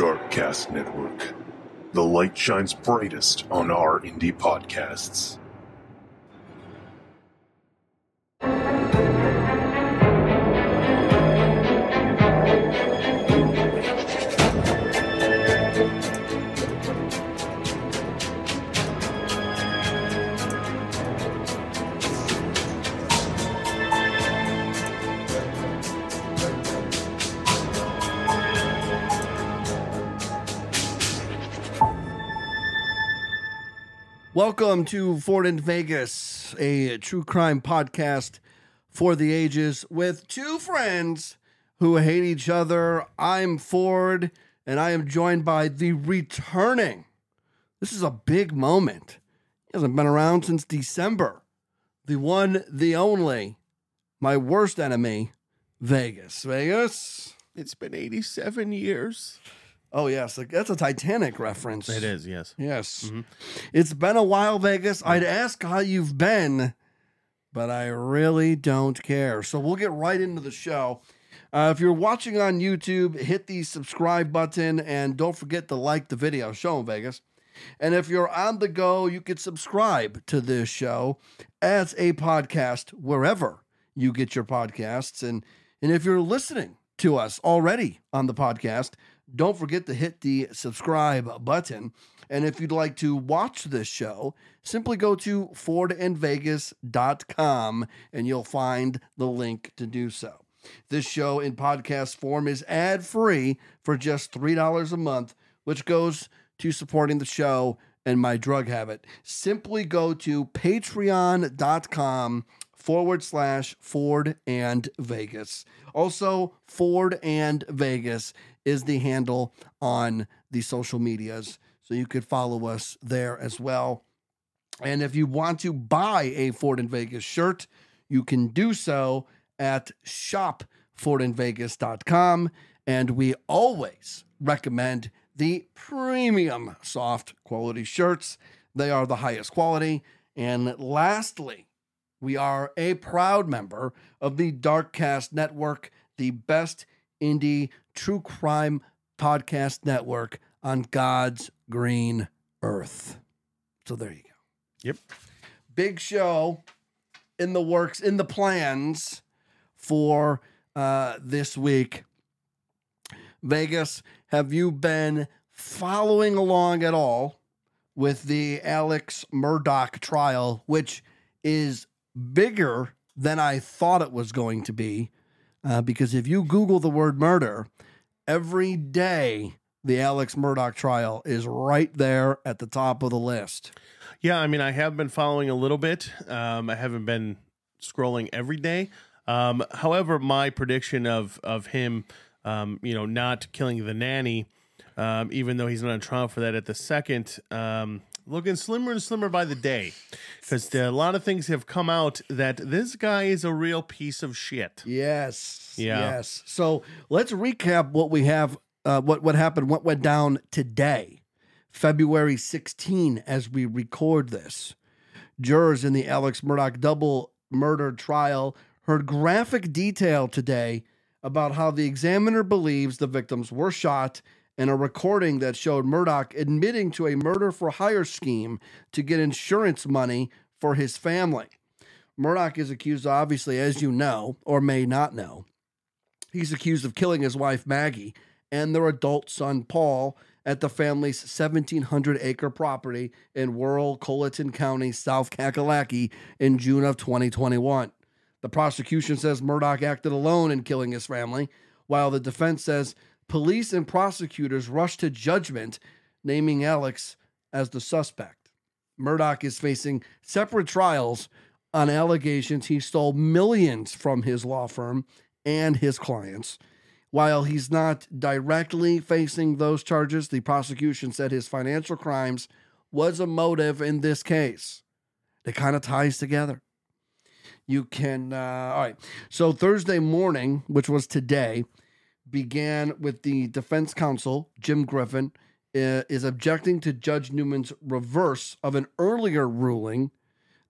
Darkcast Network. The light shines brightest on our indie podcasts. Welcome to Ford and Vegas, a true crime podcast for the ages with two friends who hate each other. I'm Ford, and I am joined by the returning. This is a big moment. He hasn't been around since December. The one, the only, my worst enemy, Vegas. Vegas. It's been 87 years. Oh yes, that's a Titanic reference. It is, yes. Yes. It's been a while, Vegas. I'd ask how you've been, but I really don't care. So we'll get right into the show. Uh, if you're watching on YouTube, hit the subscribe button and don't forget to like the video. Show 'em, Vegas. And if you're on the go, you can subscribe to this show as a podcast wherever you get your podcasts. And, and if you're listening to us already on the podcast, don't forget to hit the subscribe button. And if you'd like to watch this show, simply go to fordandvegas.com and you'll find the link to do so. This show in podcast form is ad free for just $3 a month, which goes to supporting the show and my drug habit. Simply go to patreon.com forward slash Ford and Vegas. Also, Ford and Vegas is the handle on the social medias. So you could follow us there as well. And if you want to buy a Ford and Vegas shirt, you can do so at shopfordandvegas.com. And we always recommend the premium soft quality shirts. They are the highest quality. And lastly, we are a proud member of the Darkcast Network, the best indie true crime podcast network on God's green earth. So there you go. Yep. Big show in the works, in the plans for uh, this week. Vegas, have you been following along at all with the Alex Murdaugh trial, which is bigger than I thought it was going to be? Uh, because if you Google the word murder, every day the Alex Murdaugh trial is right there at the top of the list. Yeah, I mean, I have been following a little bit. Um, I haven't been scrolling every day. Um, however, my prediction of of him, um, you know, not killing the nanny, um, even though he's not on trial for that at the second, um, looking slimmer and slimmer by the day, because a lot of things have come out that this guy is a real piece of shit. Yes. Yeah. Yes. So let's recap what we have, uh, what what happened, what went down today, February 16, as we record this. Jurors in the Alex Murdaugh double murder trial heard graphic detail today about how the examiner believes the victims were shot and a recording that showed Murdaugh admitting to a murder for hire scheme to get insurance money for his family. Murdaugh is accused, obviously, as you know, or may not know, he's accused of killing his wife Maggie and their adult son Paul at the family's 1,700 acre property in rural Colleton County, South Kakalaki, in June of 2021. The prosecution says Murdaugh acted alone in killing his family, while the defense says police and prosecutors rushed to judgment, naming Alex as the suspect. Murdaugh is facing separate trials on allegations he stole millions from his law firm and his clients. While he's not directly facing those charges, the prosecution said his financial crimes was a motive in this case. It kind of ties together. You can, uh, all right. So Thursday morning, which was today, began with the defense counsel, Jim Griffin, uh, is objecting to Judge Newman's reverse of an earlier ruling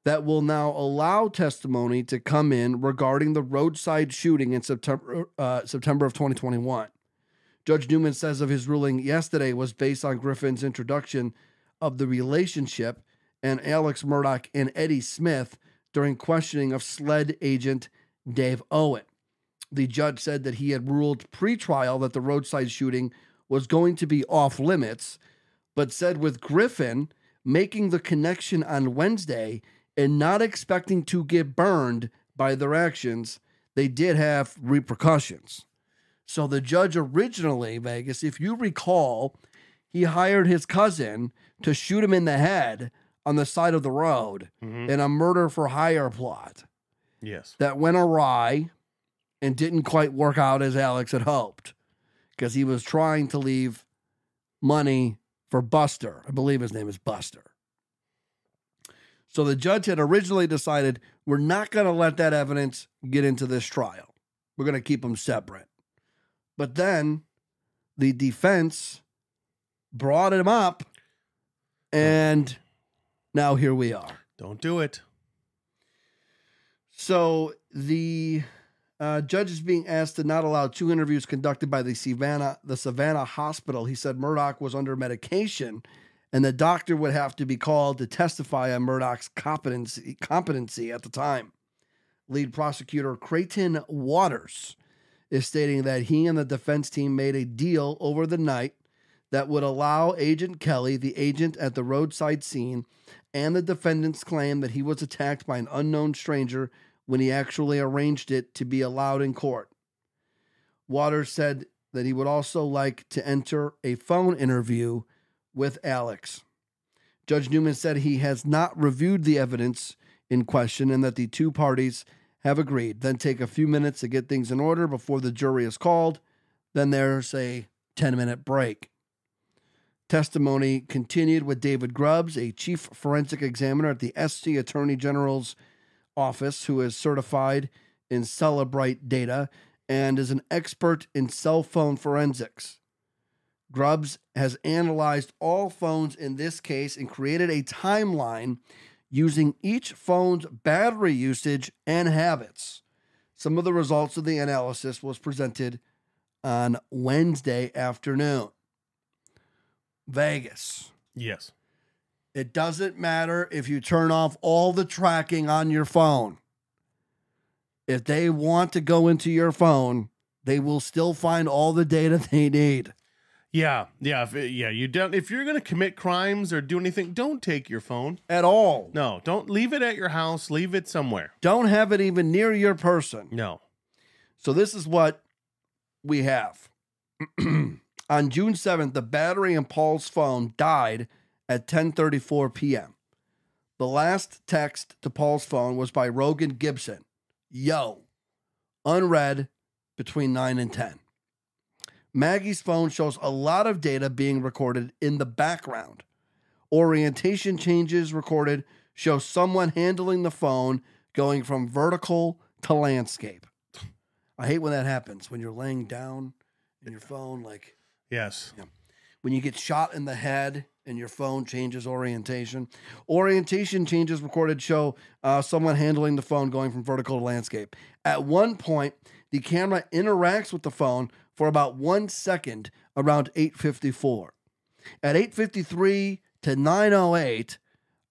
that will now allow testimony to come in regarding the roadside shooting in September uh, September of 2021. Judge Newman says of his ruling yesterday was based on Griffin's introduction of the relationship and Alex Murdaugh and Eddie Smith during questioning of SLED agent Dave Owen. The judge said that he had ruled pre-trial that the roadside shooting was going to be off limits, but said with Griffin making the connection on Wednesday and not expecting to get burned by their actions, they did have repercussions. So the judge originally, Vegas, if you recall, he hired his cousin to shoot him in the head on the side of the road Mhm. in a murder for hire plot Yes. that went awry and didn't quite work out as Alex had hoped because he was trying to leave money for Buster. I believe his name is Buster. So the judge had originally decided we're not going to let that evidence get into this trial. We're going to keep them separate. But then the defense brought him up, and now here we are. Don't do it. So the uh, judge is being asked to not allow two interviews conducted by the Savannah the Savannah Hospital. He said Murdaugh was under medication, and the doctor would have to be called to testify on Murdaugh's competency competency at the time. Lead prosecutor Creighton Waters is stating that he and the defense team made a deal over the night that would allow Agent Kelly, the agent at the roadside scene, and the defendant's claim that he was attacked by an unknown stranger when he actually arranged it to be allowed in court. Waters said that he would also like to enter a phone interview with Alex. Judge Newman said he has not reviewed the evidence in question and that the two parties have agreed. Then take a few minutes to get things in order before the jury is called. Then there's a 10 minute break. Testimony continued with David Grubbs, a chief forensic examiner at the SC Attorney General's office, who is certified in Cellebrite data and is an expert in cell phone forensics. Grubbs has analyzed all phones in this case and created a timeline using each phone's battery usage and habits. Some of the results of the analysis was presented on Wednesday afternoon. Vegas. Yes. It doesn't matter if you turn off all the tracking on your phone. If they want to go into your phone, they will still find all the data they need. Yeah. Yeah. If, yeah. You don't. If you're gonna commit crimes or do anything, don't take your phone. At all. No. Don't leave it at your house. Leave it somewhere. Don't have it even near your person. No. So this is what we have. On June 7th, the battery in Paul's phone died at 10:34 p.m. The last text to Paul's phone was by Rogan Gibson. Yo, unread between 9 and 10. Maggie's phone shows a lot of data being recorded in the background. Orientation changes recorded show someone handling the phone going from vertical to landscape. I hate when that happens when you're laying down in your phone, like Yes. when you get shot in the head and your phone changes orientation. Orientation changes recorded show uh, someone handling the phone going from vertical to landscape. At one point, the camera interacts with the phone for about one second around 854. At 853 to 908,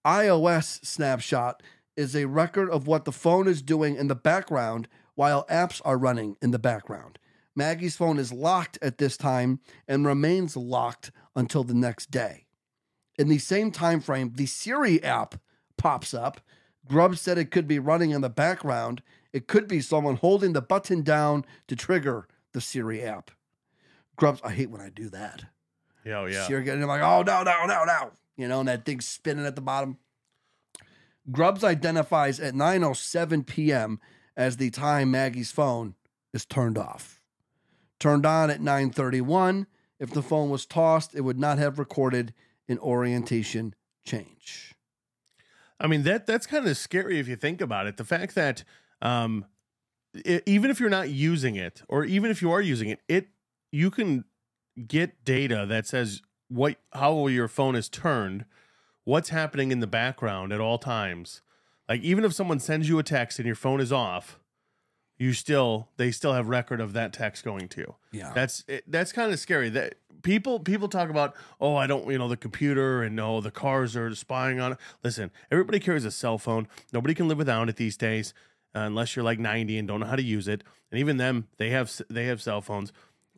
iOS snapshot is a record of what the phone is doing in the background while apps are running in the background. Maggie's phone is locked at this time and remains locked until the next day. In the same time frame, the Siri app pops up. Grubb said it could be running in the background. It could be someone holding the button down to trigger the Siri app. Grubbs, I hate when I do that. Yeah. oh, Yeah. Siri getting like, oh no, no, no, no. You know, and that thing's spinning at the bottom. Grubbs identifies at 9:07 p.m. as the time Maggie's phone is turned off. Turned on at 9:31. If the phone was tossed, it would not have recorded an orientation change. I mean that that's kind of scary if you think about it. The fact that um, i even if you're not using it, or even if you are using it, it you can get data that says what how your phone is turned, what's happening in the background at all times. Like even if someone sends you a text and your phone is off, you still they still have record of that text going to. You. Yeah. That's it, that's kind of scary. That people people talk about, oh, I don't, you know, the computer and no, the cars are spying on it. Listen, everybody carries a cell phone. Nobody can live without it these days, uh, unless you're like 90 and don't know how to use it. And even them, they have they have cell phones.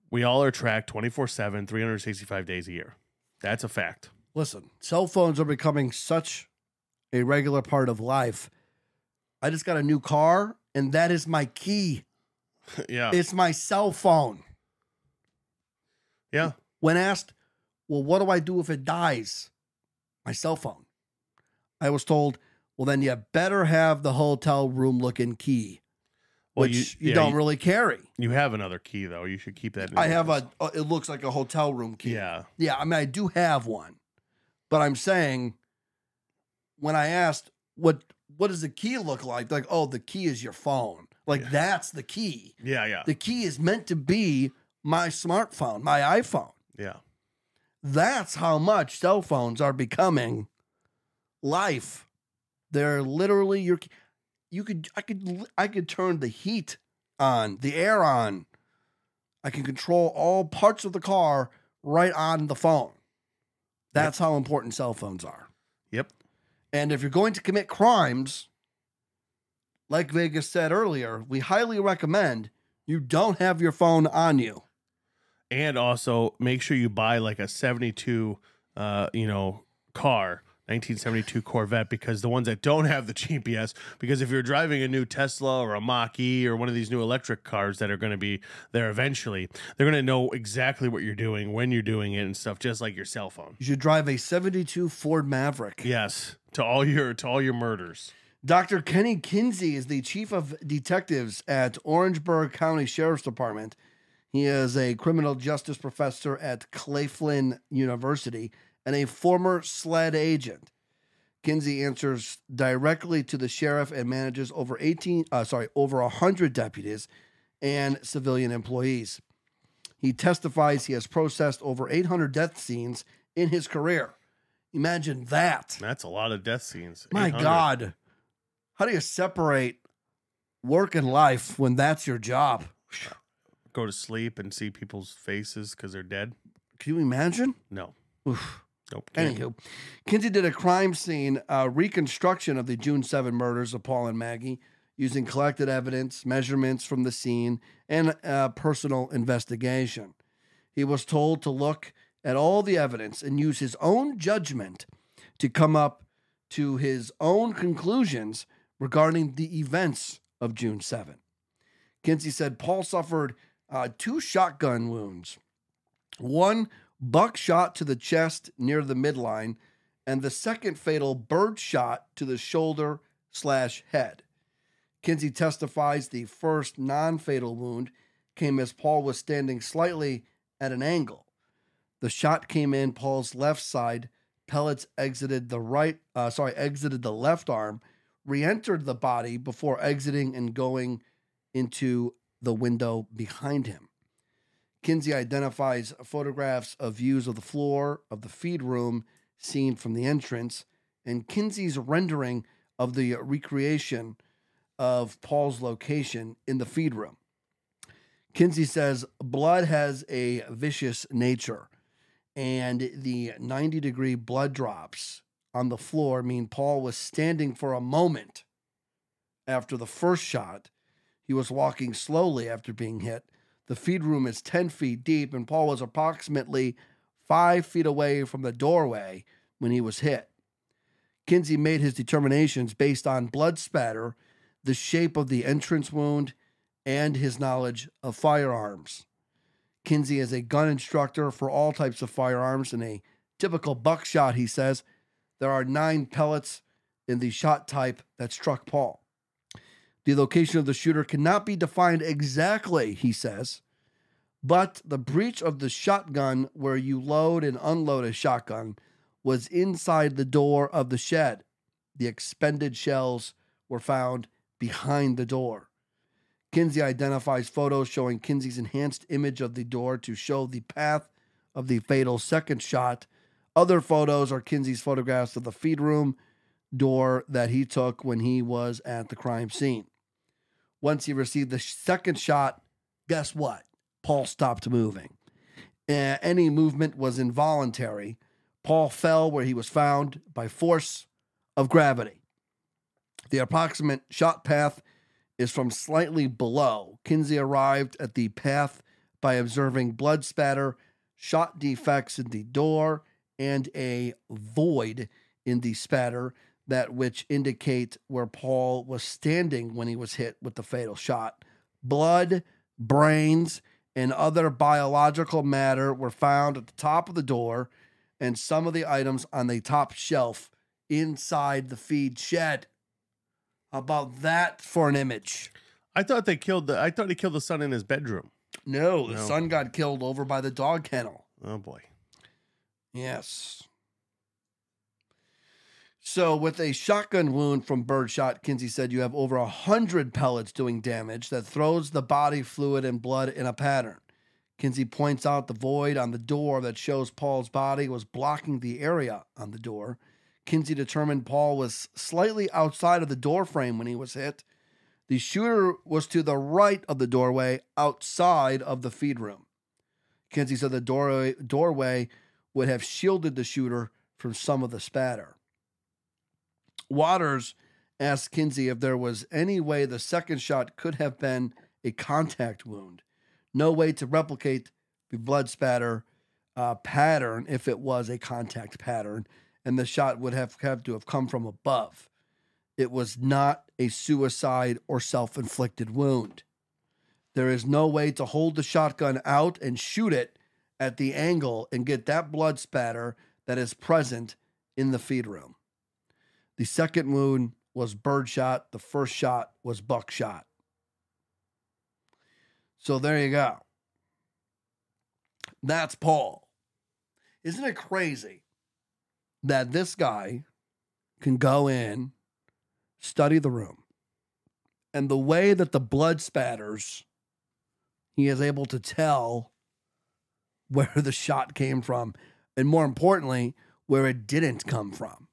We all are tracked 24 7, 365 days a year. That's a fact. Listen, cell phones are becoming such a regular part of life. I just got a new car, and that is my key. yeah. It's my cell phone. yeah. When asked, well, what do I do if it dies? My cell phone. I was told, well, then you better have the hotel room looking key, Well, which you- you, yeah, don't you- really carry. You have another key though. You should keep that. in I have a, uh, it looks like a hotel room key. Yeah. Yeah, I mean, I do have one, but I'm saying when I asked what what does the key look like, like, oh, the key is your phone. Like Yeah. that's the key. Yeah. Yeah. The key is meant to be my smartphone, my iPhone. Yeah. That's how much cell phones are becoming life. They're literally your. You could, I could, I could turn the heat on, the air on. I can control all parts of the car right on the phone. That's how important cell phones are. Yep. And if you're going to commit crimes, like Vegas said earlier, we highly recommend you don't have your phone on you. And also make sure you buy like a 72 uh you know car 1972 Corvette because the ones that don't have the GPS because if you're driving a new Tesla or a Mach-E or one of these new electric cars that are going to be there eventually they're going to know exactly what you're doing when you're doing it and stuff just like your cell phone You should drive a 72 Ford Maverick. yes to all your to all your murders Dr. Kenny Kinsey is the chief of detectives at Orangeburg County Sheriff's Department. He is a criminal justice professor at Claflin University and a former SLED agent. Kinsey answers directly to the sheriff and manages over 18 uh, sorry, over 100 deputies and civilian employees. He testifies he has processed over 800 death scenes in his career. Imagine that. that's a lot of death scenes My 800. God. How do you separate work and life when that's your job? Go to sleep and see people's faces because they're dead Can you imagine? no Oof. nope can't. Anywho, Kinsey did a crime scene uh, reconstruction of the June 7 murders of Paul and Maggie using collected evidence, measurements from the scene, and uh, personal investigation. He was told to look at all the evidence and use his own judgment to come up to his own conclusions regarding the events of June 7. Kinsey said Paul suffered uh, two shotgun wounds one buckshot to the chest near the midline, and the second fatal bird shot to the shoulder slash head. Kinsey testifies the first non fatal wound came as Paul was standing slightly at an angle. The shot came in Paul's left side. Pellets exited the right, uh, sorry, exited the left arm, re-entered the body before exiting and going into the window behind him. Kinsey identifies photographs of views of the floor of the feed room seen from the entrance, and Kinsey's rendering of the recreation of Paul's location in the feed room. Kinsey says blood has a vicious nature, and the 90 degree blood drops on the floor mean Paul was standing for a moment after the first shot. He was walking slowly after being hit. The feed room is 10 feet deep, and Paul was approximately five feet away from the doorway when he was hit. Kinsey made his determinations based on blood spatter, the shape of the entrance wound, and his knowledge of firearms. Kinsey is a gun instructor for all types of firearms. In a typical buckshot, he says, there are nine pellets in the shot type that struck Paul. The location of the shooter cannot be defined exactly, he says, but the breech of the shotgun where you load and unload a shotgun was inside the door of the shed. The expended shells were found behind the door. Kinsey identifies photos showing Kinsey's enhanced image of the door to show the path of the fatal second shot. Other photos are Kinsey's photographs of the feed room door that he took when he was at the crime scene. Once he received the second shot, guess what? Paul stopped moving. Uh, any movement was involuntary. Paul fell where he was found by force of gravity. The approximate shot path is from slightly below. Kinsey arrived at the path by observing blood spatter, shot defects in the door, and a void in the spatter that which indicate where Paul was standing when he was hit with the fatal shot. Blood, brains, and other biological matter were found at the top of the door and some of the items on the top shelf inside the feed shed. How about that for an image? I thought they killed the. I thought he killed the son in his bedroom. No, the No. son got killed over by the dog kennel. Oh boy. Yes. So, with a shotgun wound from birdshot, Kinsey said you have over a hundred pellets doing damage that throws the body fluid and blood in a pattern. Kinsey points out the void on the door that shows Paul's body was blocking the area on the door. Kinsey determined Paul was slightly outside of the door frame when he was hit. The shooter was to the right of the doorway, outside of the feed room. Kinsey said the doorway, doorway would have shielded the shooter from some of the spatter. Waters asked Kinsey if there was any way the second shot could have been a contact wound. No way to replicate the blood spatter uh, pattern if it was a contact pattern, and the shot would have had to have come from above. It was not a suicide or self inflicted wound. There is no way to hold the shotgun out and shoot it at the angle and get that blood spatter that is present in the feed room. The second wound was birdshot, the first shot was buckshot. So there you go. That's Paul. Isn't it crazy that this guy can go in, study the room, and the way that the blood spatters, he is able to tell where the shot came from, and more importantly, where it didn't come from.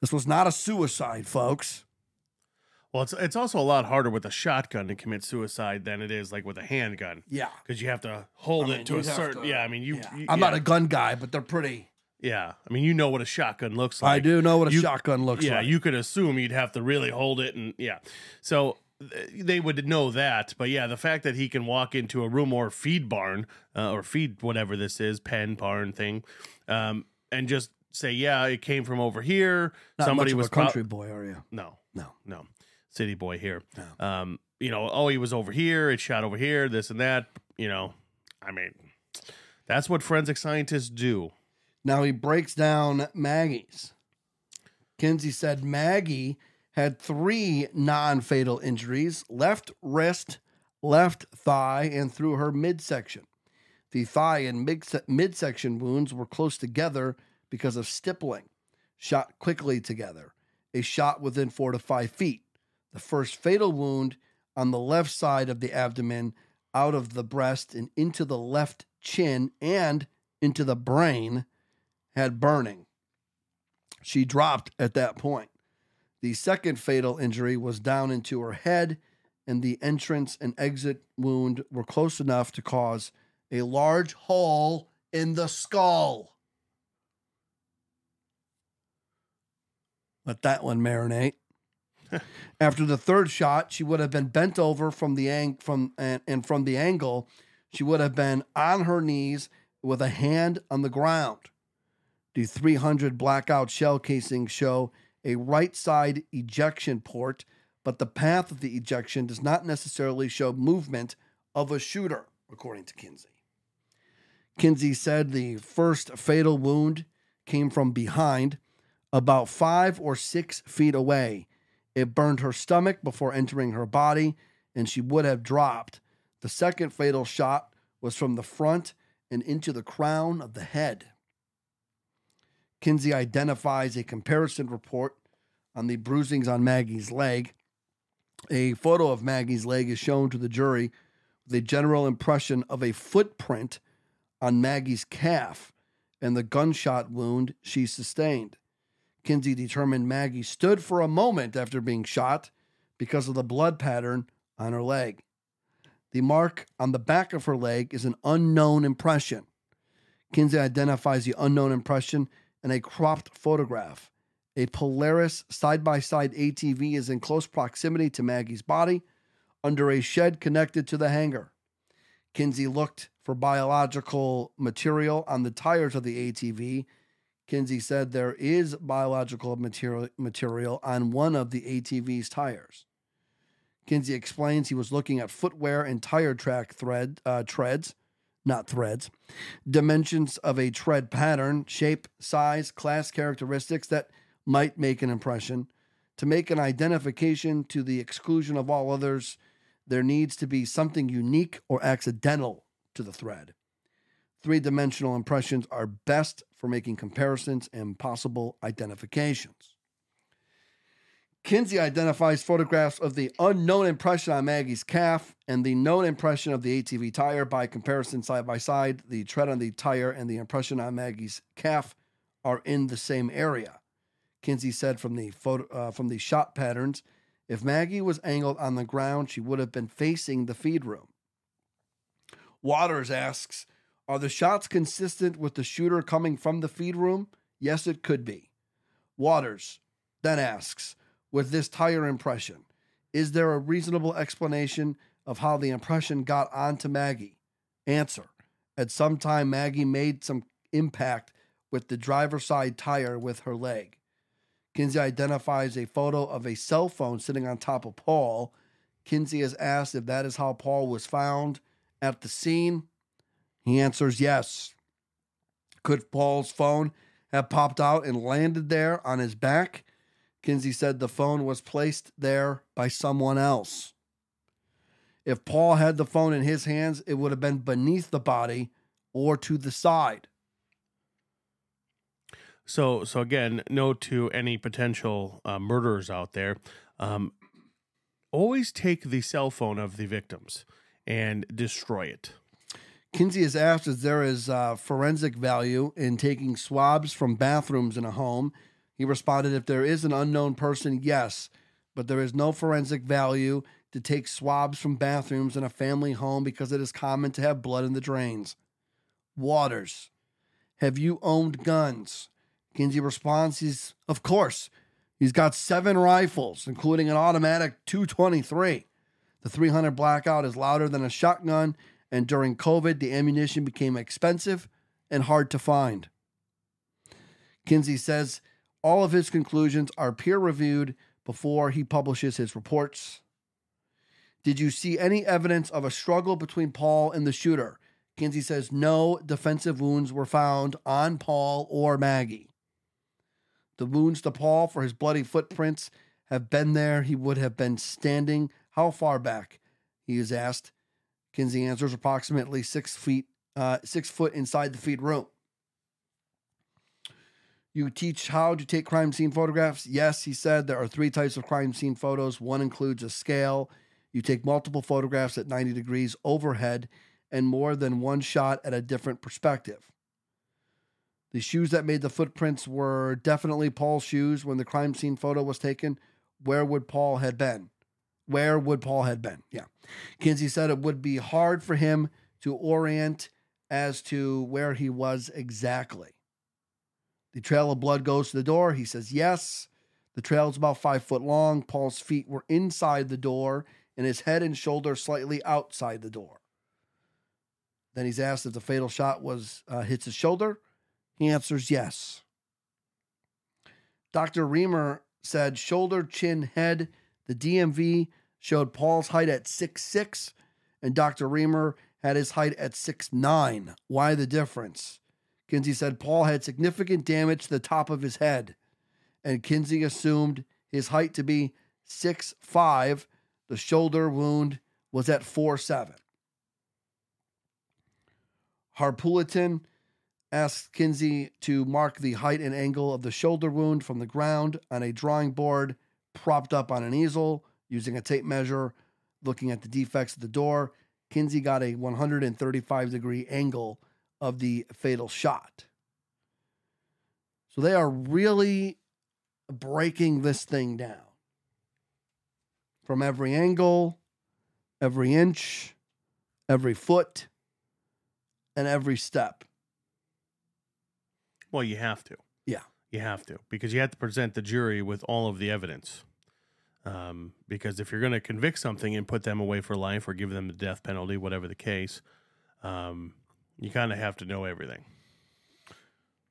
This was not a suicide, folks. Well, it's it's also a lot harder with a shotgun to commit suicide than it is like with a handgun Yeah. because you have to hold I mean, it to a certain. to- yeah, I mean you. Yeah. you- I'm yeah, not a gun guy, but they're pretty. Yeah, I mean you know what a shotgun looks like. I do know what a you- shotgun looks yeah, like. you could assume you'd have to really hold it, and yeah, so they would know that. But yeah, the fact that he can walk into a room or feed barn uh, or feed whatever this is, pen barn thing, um, and just say, yeah, it came from over here. not Somebody was a country boy, are you? no, No. no, city boy here. No. Um, you know, oh, he was over here. It shot over here. This and that. You know, I mean, that's what forensic scientists do. Now he breaks down Maggie's. Kinsey said Maggie had three non fatal injuries left wrist, left thigh, and through her midsection. The thigh and mid- midsection wounds were close together because of stippling, shot quickly together, a shot within four to five feet. The first fatal wound on the left side of the abdomen, out of the breast and into the left chin and into the brain, had burning. She dropped at that point. The second fatal injury was down into her head, and the entrance and exit wound were close enough to cause a large hole in the skull. Let that one marinate. After the third shot, she would have been bent over from the ang- from and, and from the angle, she would have been on her knees with a hand on the ground. The 300 blackout shell casings show a right side ejection port, but the path of the ejection does not necessarily show movement of a shooter, according to Kinsey. Kinsey said the first fatal wound came from behind, about five or six feet away. It burned her stomach before entering her body, and she would have dropped. The second fatal shot was from the front and into the crown of the head. Kinsey identifies a comparison report on the bruisings on Maggie's leg. A photo of Maggie's leg is shown to the jury with a general impression of a footprint on Maggie's calf and the gunshot wound she sustained. Kinsey determined Maggie stood for a moment after being shot because of the blood pattern on her leg. The mark on the back of her leg is an unknown impression. Kinsey identifies the unknown impression in a cropped photograph. A Polaris side by side ATV is in close proximity to Maggie's body under a shed connected to the hangar. Kinsey looked for biological material on the tires of the ATV. Kinsey said there is biological material, material on one of the ATV's tires. Kinsey explains he was looking at footwear and tire track thread uh, treads, not threads, dimensions of a tread pattern, shape, size, class characteristics that might make an impression. To make an identification to the exclusion of all others, there needs to be something unique or accidental to the thread. Three dimensional impressions are best for making comparisons and possible identifications. Kinsey identifies photographs of the unknown impression on Maggie's calf and the known impression of the ATV tire by comparison side by side. The tread on the tire and the impression on Maggie's calf are in the same area. Kinsey said from the photo uh, from the shot patterns, if Maggie was angled on the ground, she would have been facing the feed room. Waters asks, are the shots consistent with the shooter coming from the feed room? Yes, it could be. Waters then asks, with this tire impression, is there a reasonable explanation of how the impression got onto Maggie? Answer, at some time Maggie made some impact with the driver's side tire with her leg. Kinsey identifies a photo of a cell phone sitting on top of Paul. Kinsey is asked if that is how Paul was found at the scene. He answers yes. Could Paul's phone have popped out and landed there on his back? Kinsey said the phone was placed there by someone else. If Paul had the phone in his hands, it would have been beneath the body or to the side. So, so again, no to any potential uh, murderers out there: um, always take the cell phone of the victims and destroy it. Kinsey has asked if there is uh, forensic value in taking swabs from bathrooms in a home. He responded, if there is an unknown person, yes, but there is no forensic value to take swabs from bathrooms in a family home because it is common to have blood in the drains. Waters, have you owned guns? Kinsey responds, he's, of course. He's got seven rifles, including an automatic 223. The 300 blackout is louder than a shotgun and during COVID, the ammunition became expensive and hard to find. Kinsey says all of his conclusions are peer reviewed before he publishes his reports. Did you see any evidence of a struggle between Paul and the shooter? Kinsey says no defensive wounds were found on Paul or Maggie. The wounds to Paul for his bloody footprints have been there. He would have been standing. How far back? He is asked. Kinsey answers approximately six feet, uh, six foot inside the feed room. You teach how to take crime scene photographs? Yes, he said. There are three types of crime scene photos. One includes a scale. You take multiple photographs at 90 degrees overhead and more than one shot at a different perspective. The shoes that made the footprints were definitely Paul's shoes when the crime scene photo was taken. Where would Paul had been? Where would Paul had been. Yeah. Kinsey said it would be hard for him to orient as to where he was exactly. The trail of blood goes to the door. He says yes. The trail is about five foot long. Paul's feet were inside the door and his head and shoulder slightly outside the door. Then he's asked if the fatal shot was uh, hits his shoulder. He answers yes. Dr. Riemer said shoulder, chin, head the DMV showed Paul's height at six six, and Dr. Riemer had his height at six nine. Why the difference? Kinsey said Paul had significant damage to the top of his head, and Kinsey assumed his height to be six five. The shoulder wound was at four seven. Asked Kinsey to mark the height and angle of the shoulder wound from the ground on a drawing board propped up on an easel using a tape measure, looking at the defects of the door. Kinsey got a 135 degree angle of the fatal shot. So they are really breaking this thing down from every angle, every inch, every foot, and every step. Well, you have to. Yeah. You have to because you have to present the jury with all of the evidence. Um, because if you're going to convict something and put them away for life or give them the death penalty, whatever the case, um, you kind of have to know everything.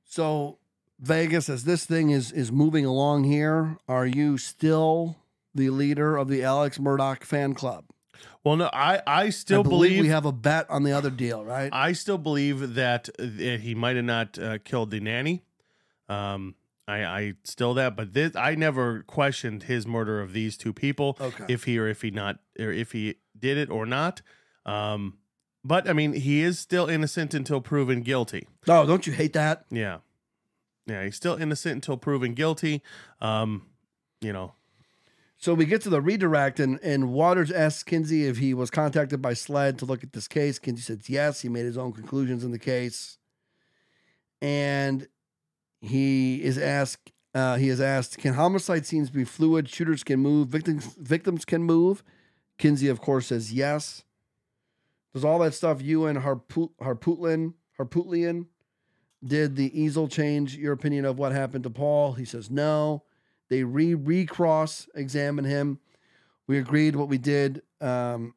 So Vegas, as this thing is is moving along here, are you still the leader of the Alex Murdaugh fan club? Well, no, I I still I believe, believe, we have a bet on the other deal, right? I still believe that uh, he might have not uh, killed the nanny. Um, I, I still that, but this I never questioned his murder of these two people. Okay. if he or if he not or if he did it or not. Um, but I mean, he is still innocent until proven guilty. oh, don't you hate that? Yeah, yeah, he's still innocent until proven guilty. Um, you know, So we get to the redirect, and, and Waters asks Kinsey if he was contacted by SLED to look at this case. Kinsey says yes. He made his own conclusions in the case, and he is asked. Uh, he is asked, "Can homicide scenes be fluid? Shooters can move. Victims victims can move." Kinsey, of course, says yes. Does all that stuff you and Harput, Harpootlian Harpootlian did the easel change your opinion of what happened to Paul? He says no. They re recross examine him. We agreed what we did um,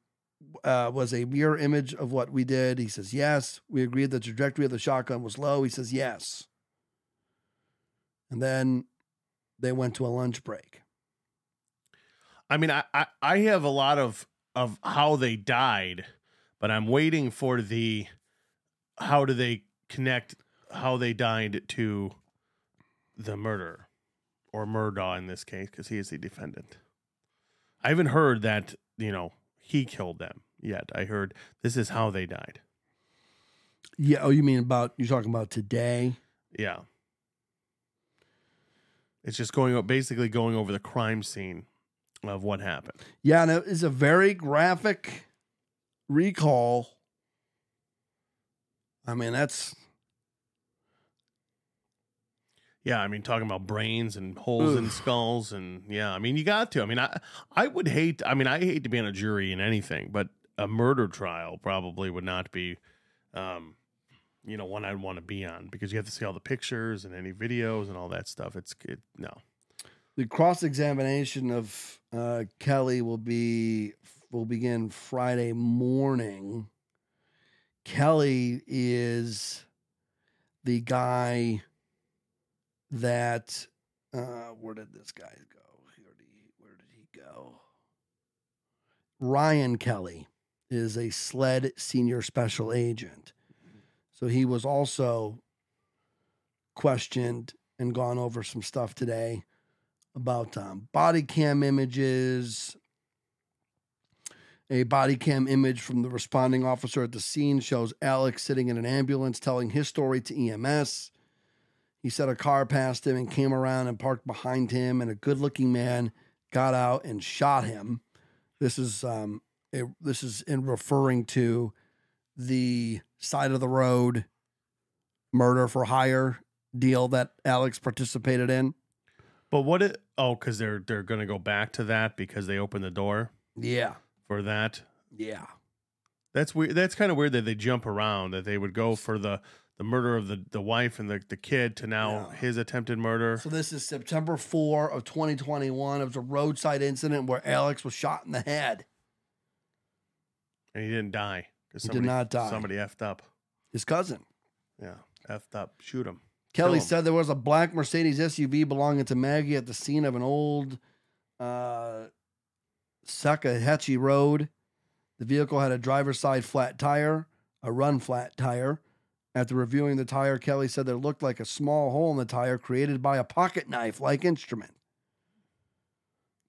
uh, was a mirror image of what we did. He says yes. We agreed the trajectory of the shotgun was low. He says yes. And then they went to a lunch break. I mean, I, I I have a lot of of how they died, but I'm waiting for the how do they connect how they died to the murder or Murdaugh in this case because he is the defendant. I haven't heard that you know he killed them yet. I heard this is how they died. Yeah. Oh, you mean about you're talking about today? Yeah. It's just going basically going over the crime scene of what happened. Yeah, and it is a very graphic recall. I mean, that's Yeah, I mean talking about brains and holes in skulls and yeah, I mean you got to. I mean I I would hate I mean I hate to be on a jury in anything, but a murder trial probably would not be um you know one I'd want to be on because you have to see all the pictures and any videos and all that stuff. It's it, no. the cross examination of uh, Kelly will be will begin Friday morning. Kelly is the guy that uh, where did this guy go? Where did he, where did he go? Ryan Kelly is a SLED senior special agent. So he was also questioned and gone over some stuff today about um, body cam images. A body cam image from the responding officer at the scene shows Alex sitting in an ambulance telling his story to EMS. He said a car passed him and came around and parked behind him, and a good looking man got out and shot him. This is um, a, this is in referring to the side of the road murder for hire deal that Alex participated in. But what it oh cuz they're they're going to go back to that because they opened the door Yeah. for that. Yeah. That's weird. That's kind of weird that they jump around. That they would go for the the murder of the the wife and the the kid to now Yeah. his attempted murder. So this is September 4 of 2021. It was a roadside incident where Alex was shot in the head. and he didn't die because He did not die. Somebody effed up. His cousin. Yeah, effed up. Shoot him. Kelly Kill him. said there was a black Mercedes SUV belonging to Maggie at the scene of an old uh, Salkehatchie Road. The vehicle had a driver's side flat tire, a run flat tire. After reviewing the tire, Kelly said there looked like a small hole in the tire created by a pocket knife like instrument.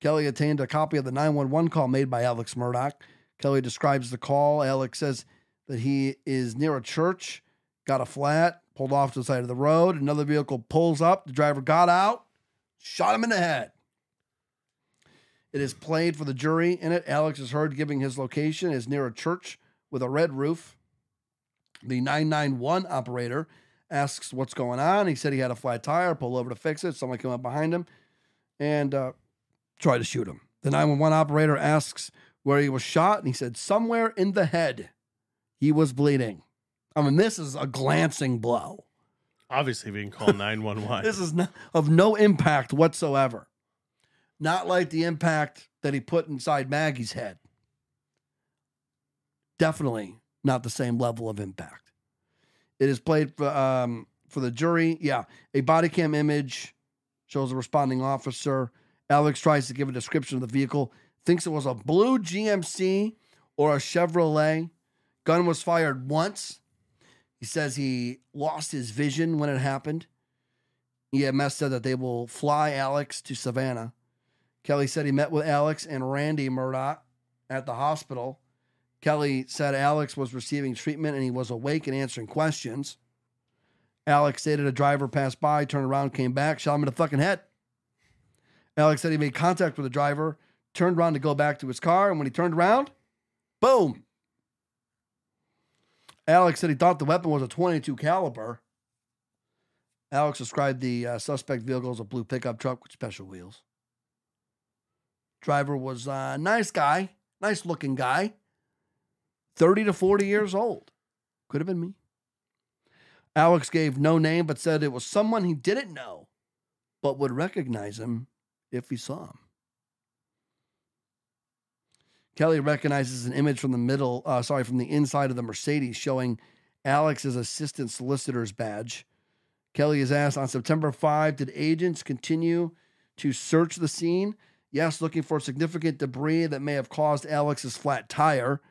Kelly obtained a copy of the 911 call made by Alex Murdaugh. Kelly describes the call. Alex says that he is near a church, got a flat, pulled off to the side of the road. Another vehicle pulls up. The driver got out, shot him in the head. It is played for the jury in it. Alex is heard giving his location is near a church with a red roof. The 991 operator asks what's going on. He said he had a flat tire, pulled over to fix it. Someone came up behind him and uh, tried to shoot him. The 911 operator asks where he was shot, and he said somewhere in the head he was bleeding. I mean, this is a glancing blow. Obviously, we can call 911. This is not, of no impact whatsoever. Not like the impact that he put inside Maggie's head. Definitely not the same level of impact. It is played for, um, for the jury. Yeah, a body cam image shows a responding officer. Alex tries to give a description of the vehicle, thinks it was a blue GMC or a Chevrolet. Gun was fired once. He says he lost his vision when it happened. EMS said that they will fly Alex to Savannah. Kelly said he met with Alex and Randy Murdaugh at the hospital. Kelly said Alex was receiving treatment and he was awake and answering questions. Alex stated a driver passed by, turned around, came back, shot him in the fucking head. Alex said he made contact with the driver, turned around to go back to his car, and when he turned around, boom. Alex said he thought the weapon was a 22 caliber. Alex described the uh, suspect vehicle as a blue pickup truck with special wheels. Driver was a nice guy, nice looking guy, 30 to 40 years old. Could have been me. Alex gave no name, but said it was someone he didn't know, but would recognize him if he saw him. Kelly recognizes an image from the middle, uh, sorry, from the inside of the Mercedes showing Alex's assistant solicitor's badge. Kelly is asked on September 5, did agents continue to search the scene? Yes, looking for significant debris that may have caused Alex's flat tire.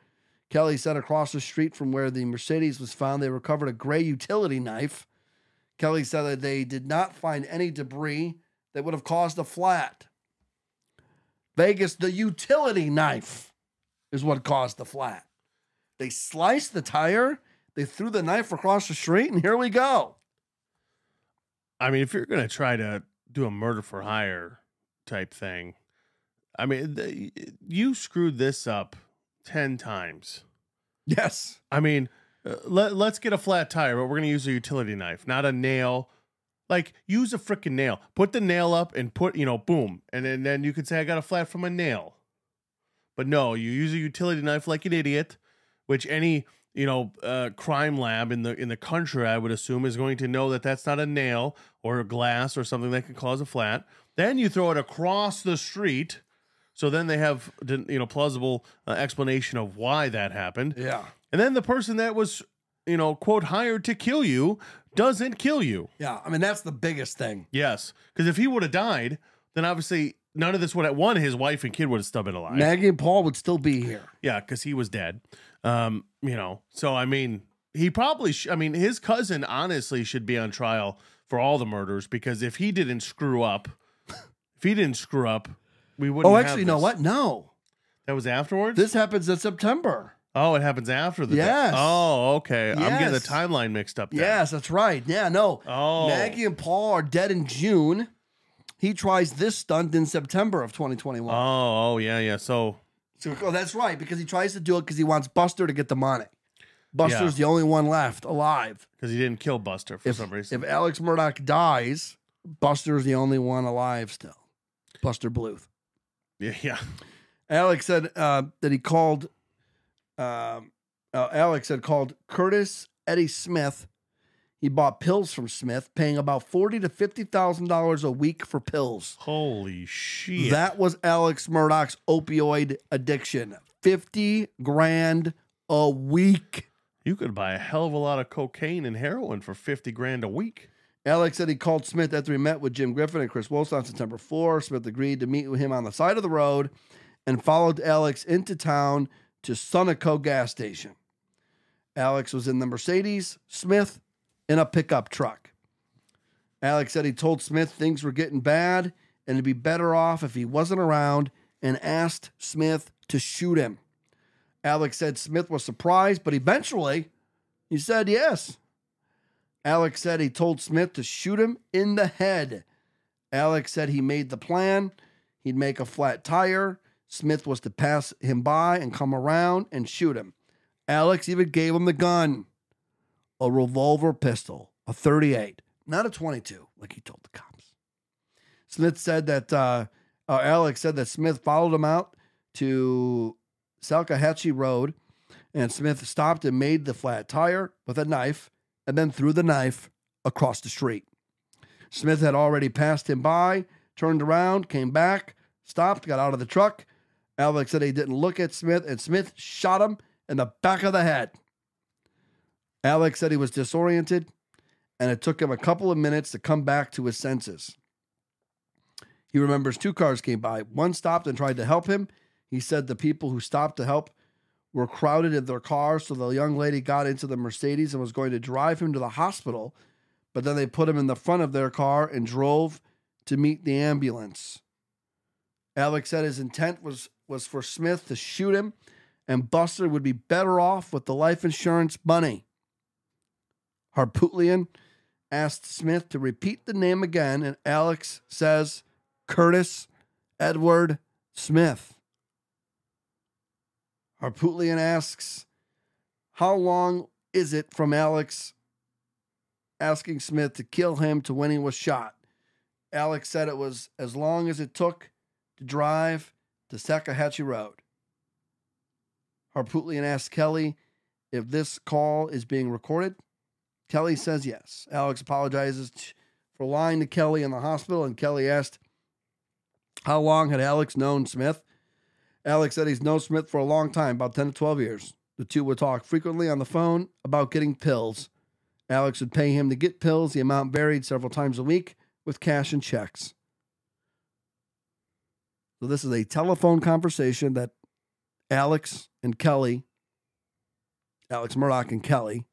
Kelly said across the street from where the Mercedes was found, they recovered a gray utility knife. Kelly said that they did not find any debris that would have caused a flat. Vegas, the utility knife is what caused the flat. They sliced the tire, they threw the knife across the street, and here we go. I mean, if you're going to try to do a murder for hire type thing, I mean, the, you screwed this up 10 times. Yes. I mean, uh, let, let's get a flat tire, but we're going to use a utility knife, not a nail. Like, use a freaking nail. Put the nail up and put, you know, boom. And then, then you could say, I got a flat from a nail. But no, you use a utility knife like an idiot, which any, you know, uh, crime lab in the in the country, I would assume, is going to know that that's not a nail or a glass or something that can cause a flat. Then you throw it across the street. So then they have, you know, plausible uh, explanation of why that happened. Yeah. And then the person that was, you know, quote, hired to kill you doesn't kill you. Yeah. I mean, that's the biggest thing. Yes. Because if he would have died, then obviously none of this would have, one, his wife and kid would have still been alive. Maggie and Paul would still be here. yeah, because he was dead. Um, you know, so I mean, he probably, sh- I mean, his cousin honestly should be on trial for all the murders because if he didn't screw up, if he didn't screw up, we wouldn't. Oh, actually, you know what? No. That was afterwards. This happens in September. oh, it happens after the. Yes. Oh, okay. I'm getting the timeline mixed up. Then. Yes, that's right. Yeah, no. Oh. Maggie and Paul are dead in June. He tries this stunt in September of 2021. Oh, oh, yeah, yeah. So So, oh, that's right, because he tries to do it because he wants Buster to get the money. Buster's the only one left alive. because he didn't kill Buster for If, some reason. if Alex Murdaugh dies, Buster's the only one alive still. Buster Bluth. yeah, yeah. Alex said uh, that he called. Um, uh, Alex had called Curtis Eddie Smith. He bought pills from Smith, paying about forty to fifty thousand dollars a week for pills. Holy shit. That was Alex Murdaugh's opioid addiction. Fifty grand a week. you could buy a hell of a lot of cocaine and heroin for 50 grand a week. Alex said he called Smith after he met with Jim Griffin and Chris Wilson on September 4. Smith agreed to meet with him on the side of the road and followed Alex into town to Sunoco gas station. Alex was in the Mercedes, Smith in a pickup truck. Alex said he told Smith things were getting bad and it'd be better off if he wasn't around and asked Smith to shoot him. Alex said Smith was surprised, but eventually he said yes. Alex said he told Smith to shoot him in the head. Alex said he made the plan. He'd make a flat tire. Smith was to pass him by and come around and shoot him. Alex even gave him the gun a revolver pistol, a 38, not a 22, like he told the cops. Smith said that, uh, uh, Alex said that Smith followed him out to Salkehatchie Road, and Smith stopped and made the flat tire with a knife and then threw the knife across the street. Smith had already passed him by, turned around, came back, stopped, got out of the truck. Alex said he didn't look at Smith, and Smith shot him in the back of the head. Alex said he was disoriented, and it took him a couple of minutes to come back to his senses. He remembers two cars came by. One stopped and tried to help him. He said the people who stopped to help were crowded in their cars, so the young lady got into the Mercedes and was going to drive him to the hospital, but then they put him in the front of their car and drove to meet the ambulance. Alex said his intent was was for Smith to shoot him, and Buster would be better off with the life insurance money. Harpootlian asked Smith to repeat the name again, and Alex says Curtis Edward Smith. Harpootlian asks, How long is it from Alex asking Smith to kill him to when he was shot? Alex said it was as long as it took to drive to Salkehatchie Road. Harpootlian asked Kelly if this call is being recorded. Kelly says yes. Alex apologizes for lying to Kelly in the hospital, and Kelly asked how long had Alex known Smith. Alex said he's known Smith for a long time, about 10 to 12 years. The two would talk frequently on the phone about getting pills. Alex would pay him to get pills, the amount varied several times a week, with cash and checks. So this is a telephone conversation that Alex and Kelly, Alex Murdaugh and Kelly,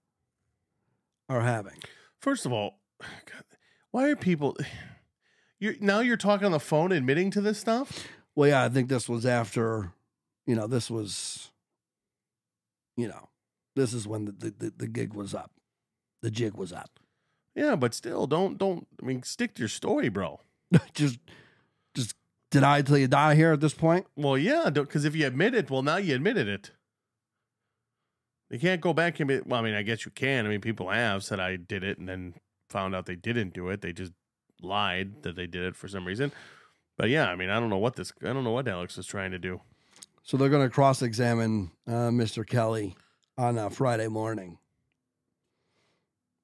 are having. First of all, God, why are people? You're now you're talking on the phone, admitting to this stuff. Well, yeah, I think this was after, you know, this was, you know, this is when the the, the, the gig was up, the jig was up. Yeah, but still, don't don't. I mean, stick to your story, bro. just, just deny till you die here at this point. Well, yeah, because if you admit it, well, now you admitted it. You can't go back and be. Well, I mean, I guess you can. I mean, people have said I did it and then found out they didn't do it. They just lied that they did it for some reason. But yeah, I mean, I don't know what this. I don't know what Alex is trying to do. So they're going to cross-examine uh, Mr. Kelly on Friday morning.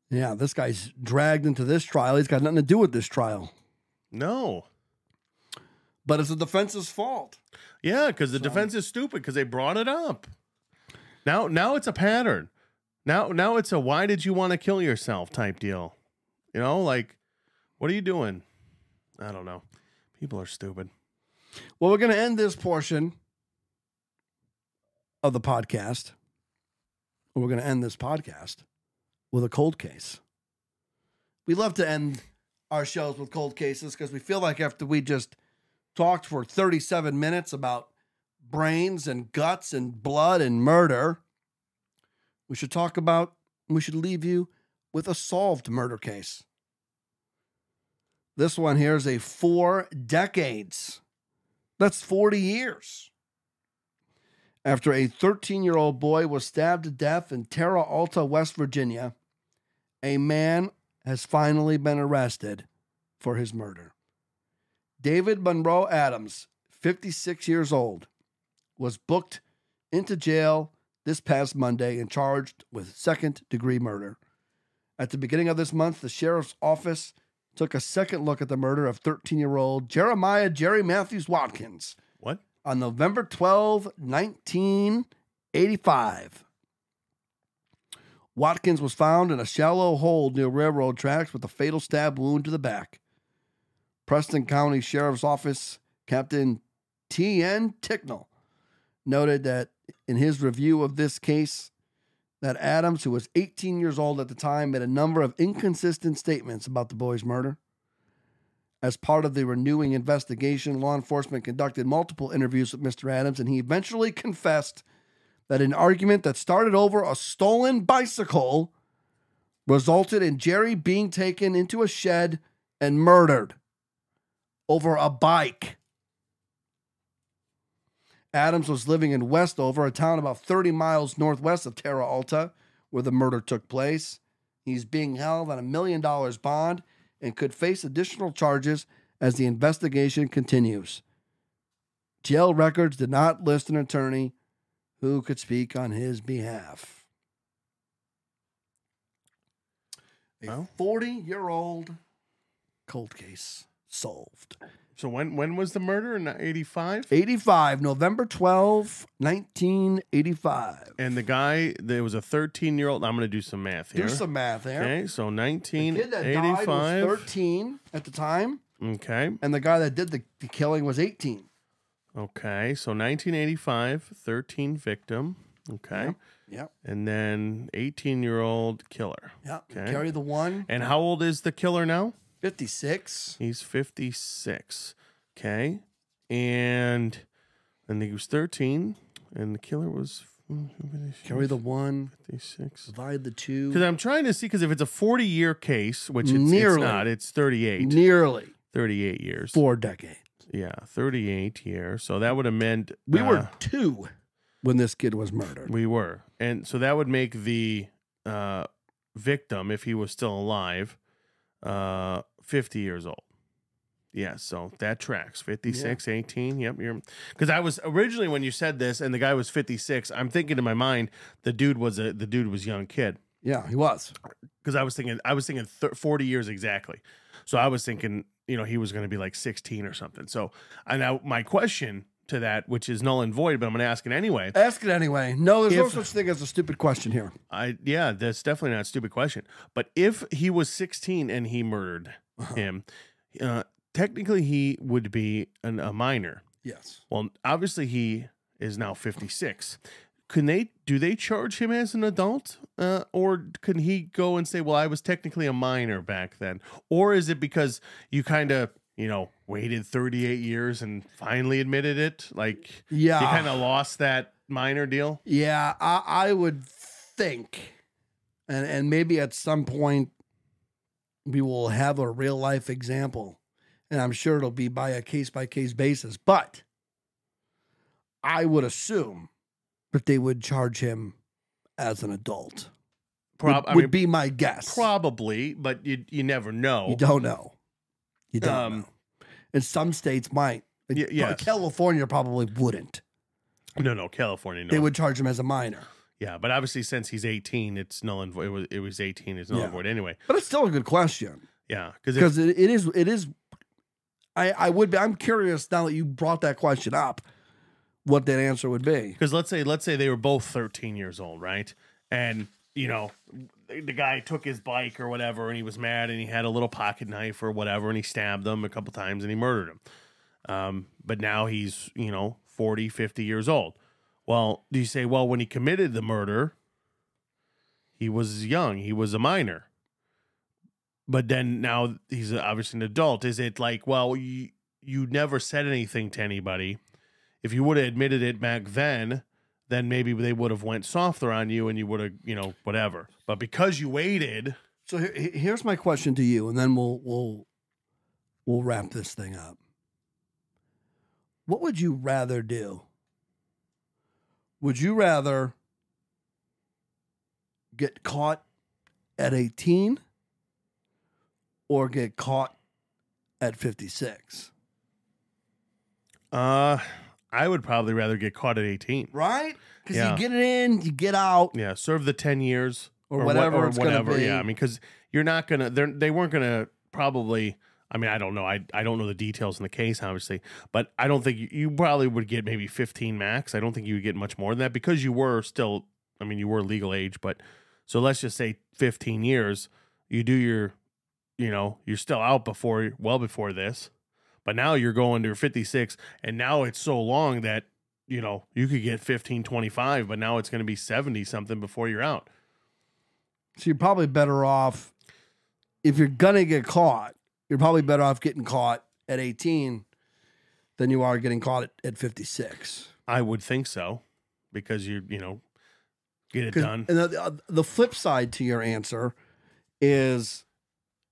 Yeah, this guy's dragged into this trial. He's got nothing to do with this trial. No. But it's the defense's fault. Yeah, because the so. defense is stupid because they brought it up. Now, now it's a pattern. Now, now it's a why did you want to kill yourself type deal. You know, like, what are you doing? I don't know. People are stupid. Well, we're going to end this portion of the podcast. We're going to end this podcast with a cold case. We love to end our shows with cold cases because we feel like after we just talked for 37 minutes about brains and guts and blood and murder, we should talk about, we should leave you with a solved murder case. This one here is a four decades. That's 40 years. After a 13 year old boy was stabbed to death in Terra Alta, West Virginia, a man has finally been arrested for his murder. David Monroe Adams, 56 years old, was booked into jail this past Monday and charged with second degree murder. At the beginning of this month, the sheriff's office took a second look at the murder of 13 year old Jeremiah Jerry Matthews Watkins. What? On November 12, 1985. Watkins was found in a shallow hole near railroad tracks with a fatal stab wound to the back. Preston County Sheriff's Office Captain T.N. Ticknell noted that in his review of this case, that Adams, who was 18 years old at the time, made a number of inconsistent statements about the boy's murder. As part of the renewing investigation, law enforcement conducted multiple interviews with Mr. Adams, and he eventually confessed that an argument that started over a stolen bicycle resulted in Jerry being taken into a shed and murdered over a bike. Adams was living in Westover, a town about 30 miles northwest of Terra Alta, where the murder took place. He's being held on a million dollars bond and could face additional charges as the investigation continues. Jail records did not list an attorney who could speak on his behalf. A Well. 40 year old cold case solved. So when when was the murder in 85? 85, November 12, 1985. And the guy, there was a 13 year old. I'm going to do some math here. Do some math there. Okay, so The kid that died was 1985. 13 at the time, Okay, and the guy that did the, the killing was 18. okay, so 1985, 13 victim. Okay, Yep. and then 18 year old killer. Yep. Okay. Carry the one. And how old is the killer now? 56. He's 56. Okay, and and he was 13, and the killer was Carry the one. 56. Divide the two. Because I'm trying to see, because if it's a 40 year case, which it's, Nearly. it's not, it's 38. Nearly 38 years. four decades. Yeah, 38 years. So that would have meant We uh, were two when this kid was murdered. we were, and so that would make the uh, victim, if he was still alive, uh, 50 years old. Yeah, so that tracks. 56, 18. Yep, you're because I was originally when you said this and the guy was 56, I'm thinking in my mind the dude was a the dude was young kid. Yeah, he was. because I was thinking I was thinking th- 40 years exactly. So I was thinking, you know, he was going to be like 16 or something. So I now my question to that, which is null and void, but I'm going to ask it anyway. Ask it anyway. No, there's no such thing as a stupid question here. I yeah, that's definitely not a stupid question. But if he was 16 and he murdered him, uh, technically he would be an, a minor. Yes. Well, obviously he is now 56. Can they do they charge him as an adult, uh, or can he go and say, "Well, I was technically a minor back then," or is it because you kind of you know waited 38 years and finally admitted it? Like Yeah. he kind of lost that minor deal. Yeah, I, I would think, and and maybe at some point we will have a real life example, and I'm sure it'll be by a case by case basis. But I would assume that they would charge him as an adult. Prob- would, I mean, be my guess. probably, but you you never know. You don't know. You don't Um, know. And some states might. Y- yes. California probably wouldn't. No, no, California. No. They would charge him as a minor. yeah, but obviously since he's 18, it's null and void. It was, it was 18. It's null Yeah. and void anyway. But it's still a good question. Yeah, because because it, it is it is I I would be I'm curious now that you brought that question up what that answer would be. because let's say let's say they were both 13 years old right and you know the guy took his bike or whatever and he was mad and he had a little pocket knife or whatever and he stabbed them a couple times and he murdered him. Um, but now he's you know 40 50 years old. Well do you say well when he committed the murder he was young he was a minor. But then now he's obviously an adult. Is it like well you, you never said anything to anybody. If you would have admitted it back then, then maybe they would have went softer on you and you would have, you know, whatever. But because you waited, So here's my question to you and then we'll we'll we'll wrap this thing up. What would you rather do? Would you rather get caught at 18 or get caught at 56? uh, I would probably rather get caught at 18. Right? Because Yeah. you get it in, you get out. Yeah, serve the 10 years Or what- whatever it's gonna be. Yeah, I mean, because you're not gonna, they're, they weren't gonna probably. I mean, I don't know. I I don't know the details in the case, obviously, but I don't think you, you probably would get maybe 15 max. I don't think you would get much more than that because you were still. I mean, you were legal age, but so let's just say 15 years. You do your, you know, you're still out before well before this, but now you're going to 56, and now it's so long that you know you could get 15, 25, but now it's going to be 70 something before you're out. So you're probably better off if you're gonna get caught. You're probably better off getting caught at 18 than you are getting caught at, at 56. I would think so because you you know get it done. And the, the flip side to your answer is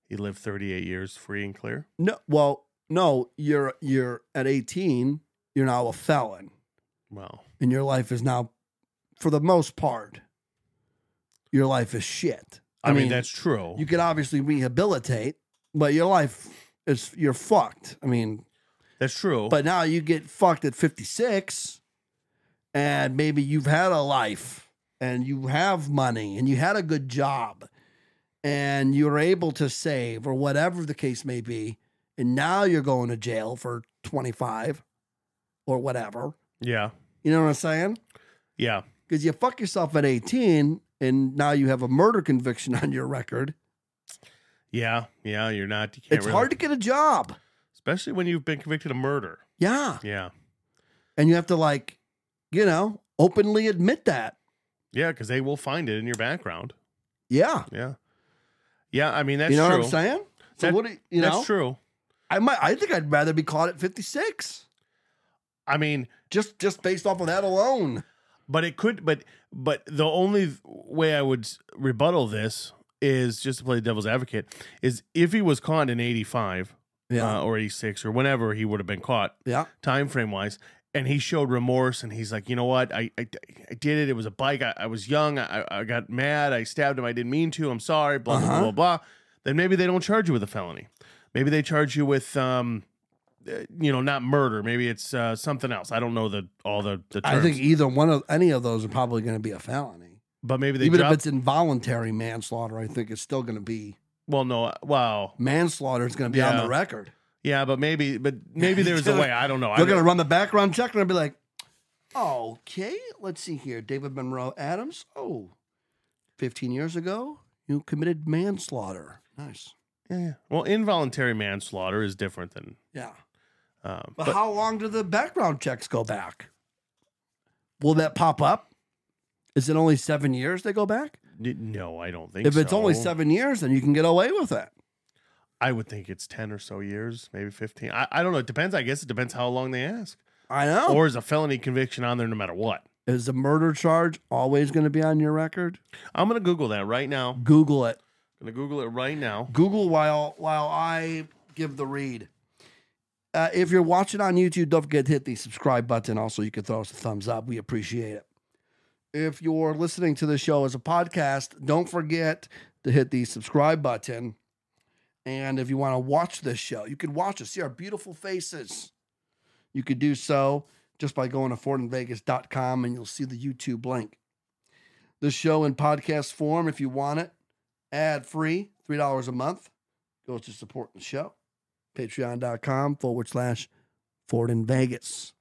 You lived 38 years free and clear. no. Well, no, you're you're at 18. You're now a felon, Well, and your life is now, for the most part, your life is shit. I, mean, that's true. you can obviously rehabilitate, but your life is you're fucked. I mean, that's true. but now you get fucked at 56 and maybe you've had a life and you have money and you had a good job and you're able to save or whatever the case may be, and now you're going to jail for 25 or whatever. Yeah. You know what I'm saying? Yeah. Because you fuck yourself at 18 and now you have a murder conviction on your record. Yeah. Yeah. You're not. You can't It's really- hard to get a job. especially when you've been convicted of murder. Yeah. Yeah. And you have to, like, you know, openly admit that. Yeah. Because they will find it in your background. Yeah. Yeah. Yeah. I mean, that's you know true. what I'm saying? So That- what do you, you that's true. I might I think I'd rather be caught at 56. I mean, Just just based off of that alone. but it could, but, but the only way I would rebuttal this is just to play devil's advocate is if he was caught in 85 Yeah. uh, or 86 or whenever he would have been caught, yeah. time frame wise and he showed remorse and he's like you know what i i, I did it it was a bike i, I was young I, I got mad i stabbed him i didn't mean to i'm sorry blah blah Uh-huh. blah blah then maybe they don't charge you with a felony maybe they charge you with um uh, you know not murder maybe it's uh, something else i don't know the all the, the terms I think either one of any of those are probably going to be a felony. but maybe they Even drop, if it's involuntary manslaughter, I think it's still going to be well no uh, wow manslaughter is going to be on the record. yeah but maybe but maybe there's a way i don't know They're going to run the background check and they'll be like, okay, let's see here. David Monroe Adams. Oh, 15 years ago, you committed manslaughter. Nice. Yeah, well involuntary manslaughter is different than Yeah. um, But, but how long do the background checks go back? Will that pop up? Is it only seven years they go back? no i don't think so. If it's only seven years, then you can get away with it. I would think it's 10 or so years, maybe 15. I, I don't know. It depends. I guess it depends how long they ask. I know. Or is a felony conviction on there no matter what? Is a murder charge always going to be on your record? I'm going to Google that right now. Google it. To Google it right now. Google while while I give the read. Uh, if you're watching on YouTube, don't forget to hit the subscribe button. Also, you can throw us a thumbs up. We appreciate it. If you're listening to the show as a podcast, don't forget to hit the subscribe button. And if you want to watch this show, you can watch us, see our beautiful faces. You could do so just by going to FordinVegas.com and you'll see the YouTube link. The show in podcast form, if you want it, ad free, $3 a month, goes to supporting the show. Patreon.com forward slash Ford in Vegas.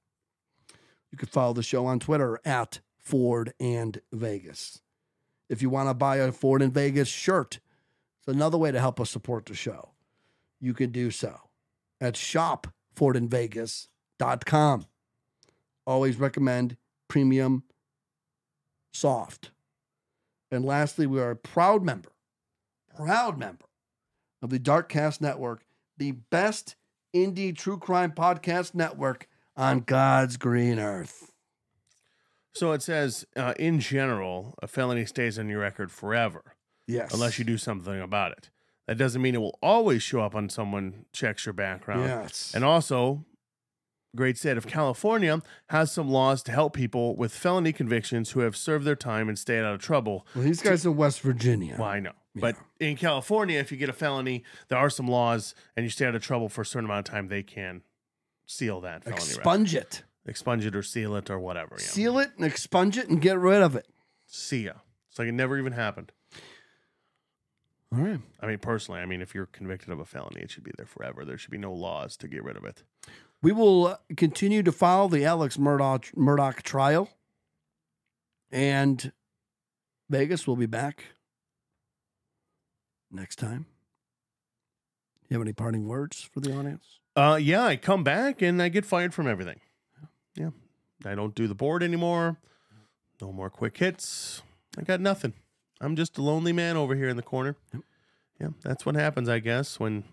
You can follow the show on Twitter at Ford and Vegas. If you want to buy a Ford in Vegas shirt, it's another way to help us support the show. You can do so at shopfordinvegas.com. Always recommend premium soft. And lastly, we are a proud member, proud member of the Darkcast Network, the best indie true crime podcast network on God's green earth. So it says, uh, in general, a felony stays on your record forever Yes. unless you do something about it. That doesn't mean it will always show up on someone checks your background. Yes. And also, great state of California has some laws to help people with felony convictions who have served their time and stayed out of trouble. well, these guys in West Virginia. Well, I know. But in California, if you get a felony, there are some laws and you stay out of trouble for a certain amount of time, they can seal that felony record. Expunge it. Expunge it or seal it or whatever. Yeah. Seal it and expunge it and get rid of it. See ya. It's like it never even happened. All right. I mean, personally, I mean, if you're convicted of a felony, it should be there forever. There should be no laws to get rid of it. We will uh, continue to follow the Alex Murdaugh, Murdaugh trial. And Vegas will be back next time. You have any parting words for the audience? Uh, yeah, I come back and I get fired from everything. Yeah, I don't do the board anymore. No more quick hits. I got nothing. I'm just a lonely man over here in the corner. Yep. Yeah, that's what happens, I guess, when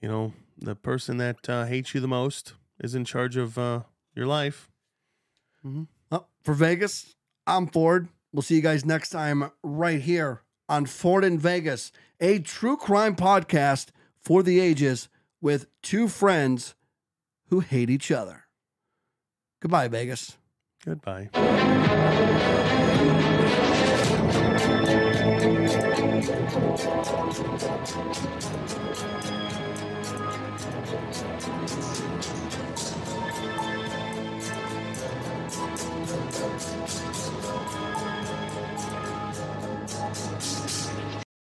you know the person that uh, hates you the most is in charge of uh, your life. Oh, for Vegas, I'm Ford. We'll see you guys next time right here on Ford in Vegas, a true crime podcast for the ages with two friends who hate each other. Goodbye, Vegas. Goodbye. すいません。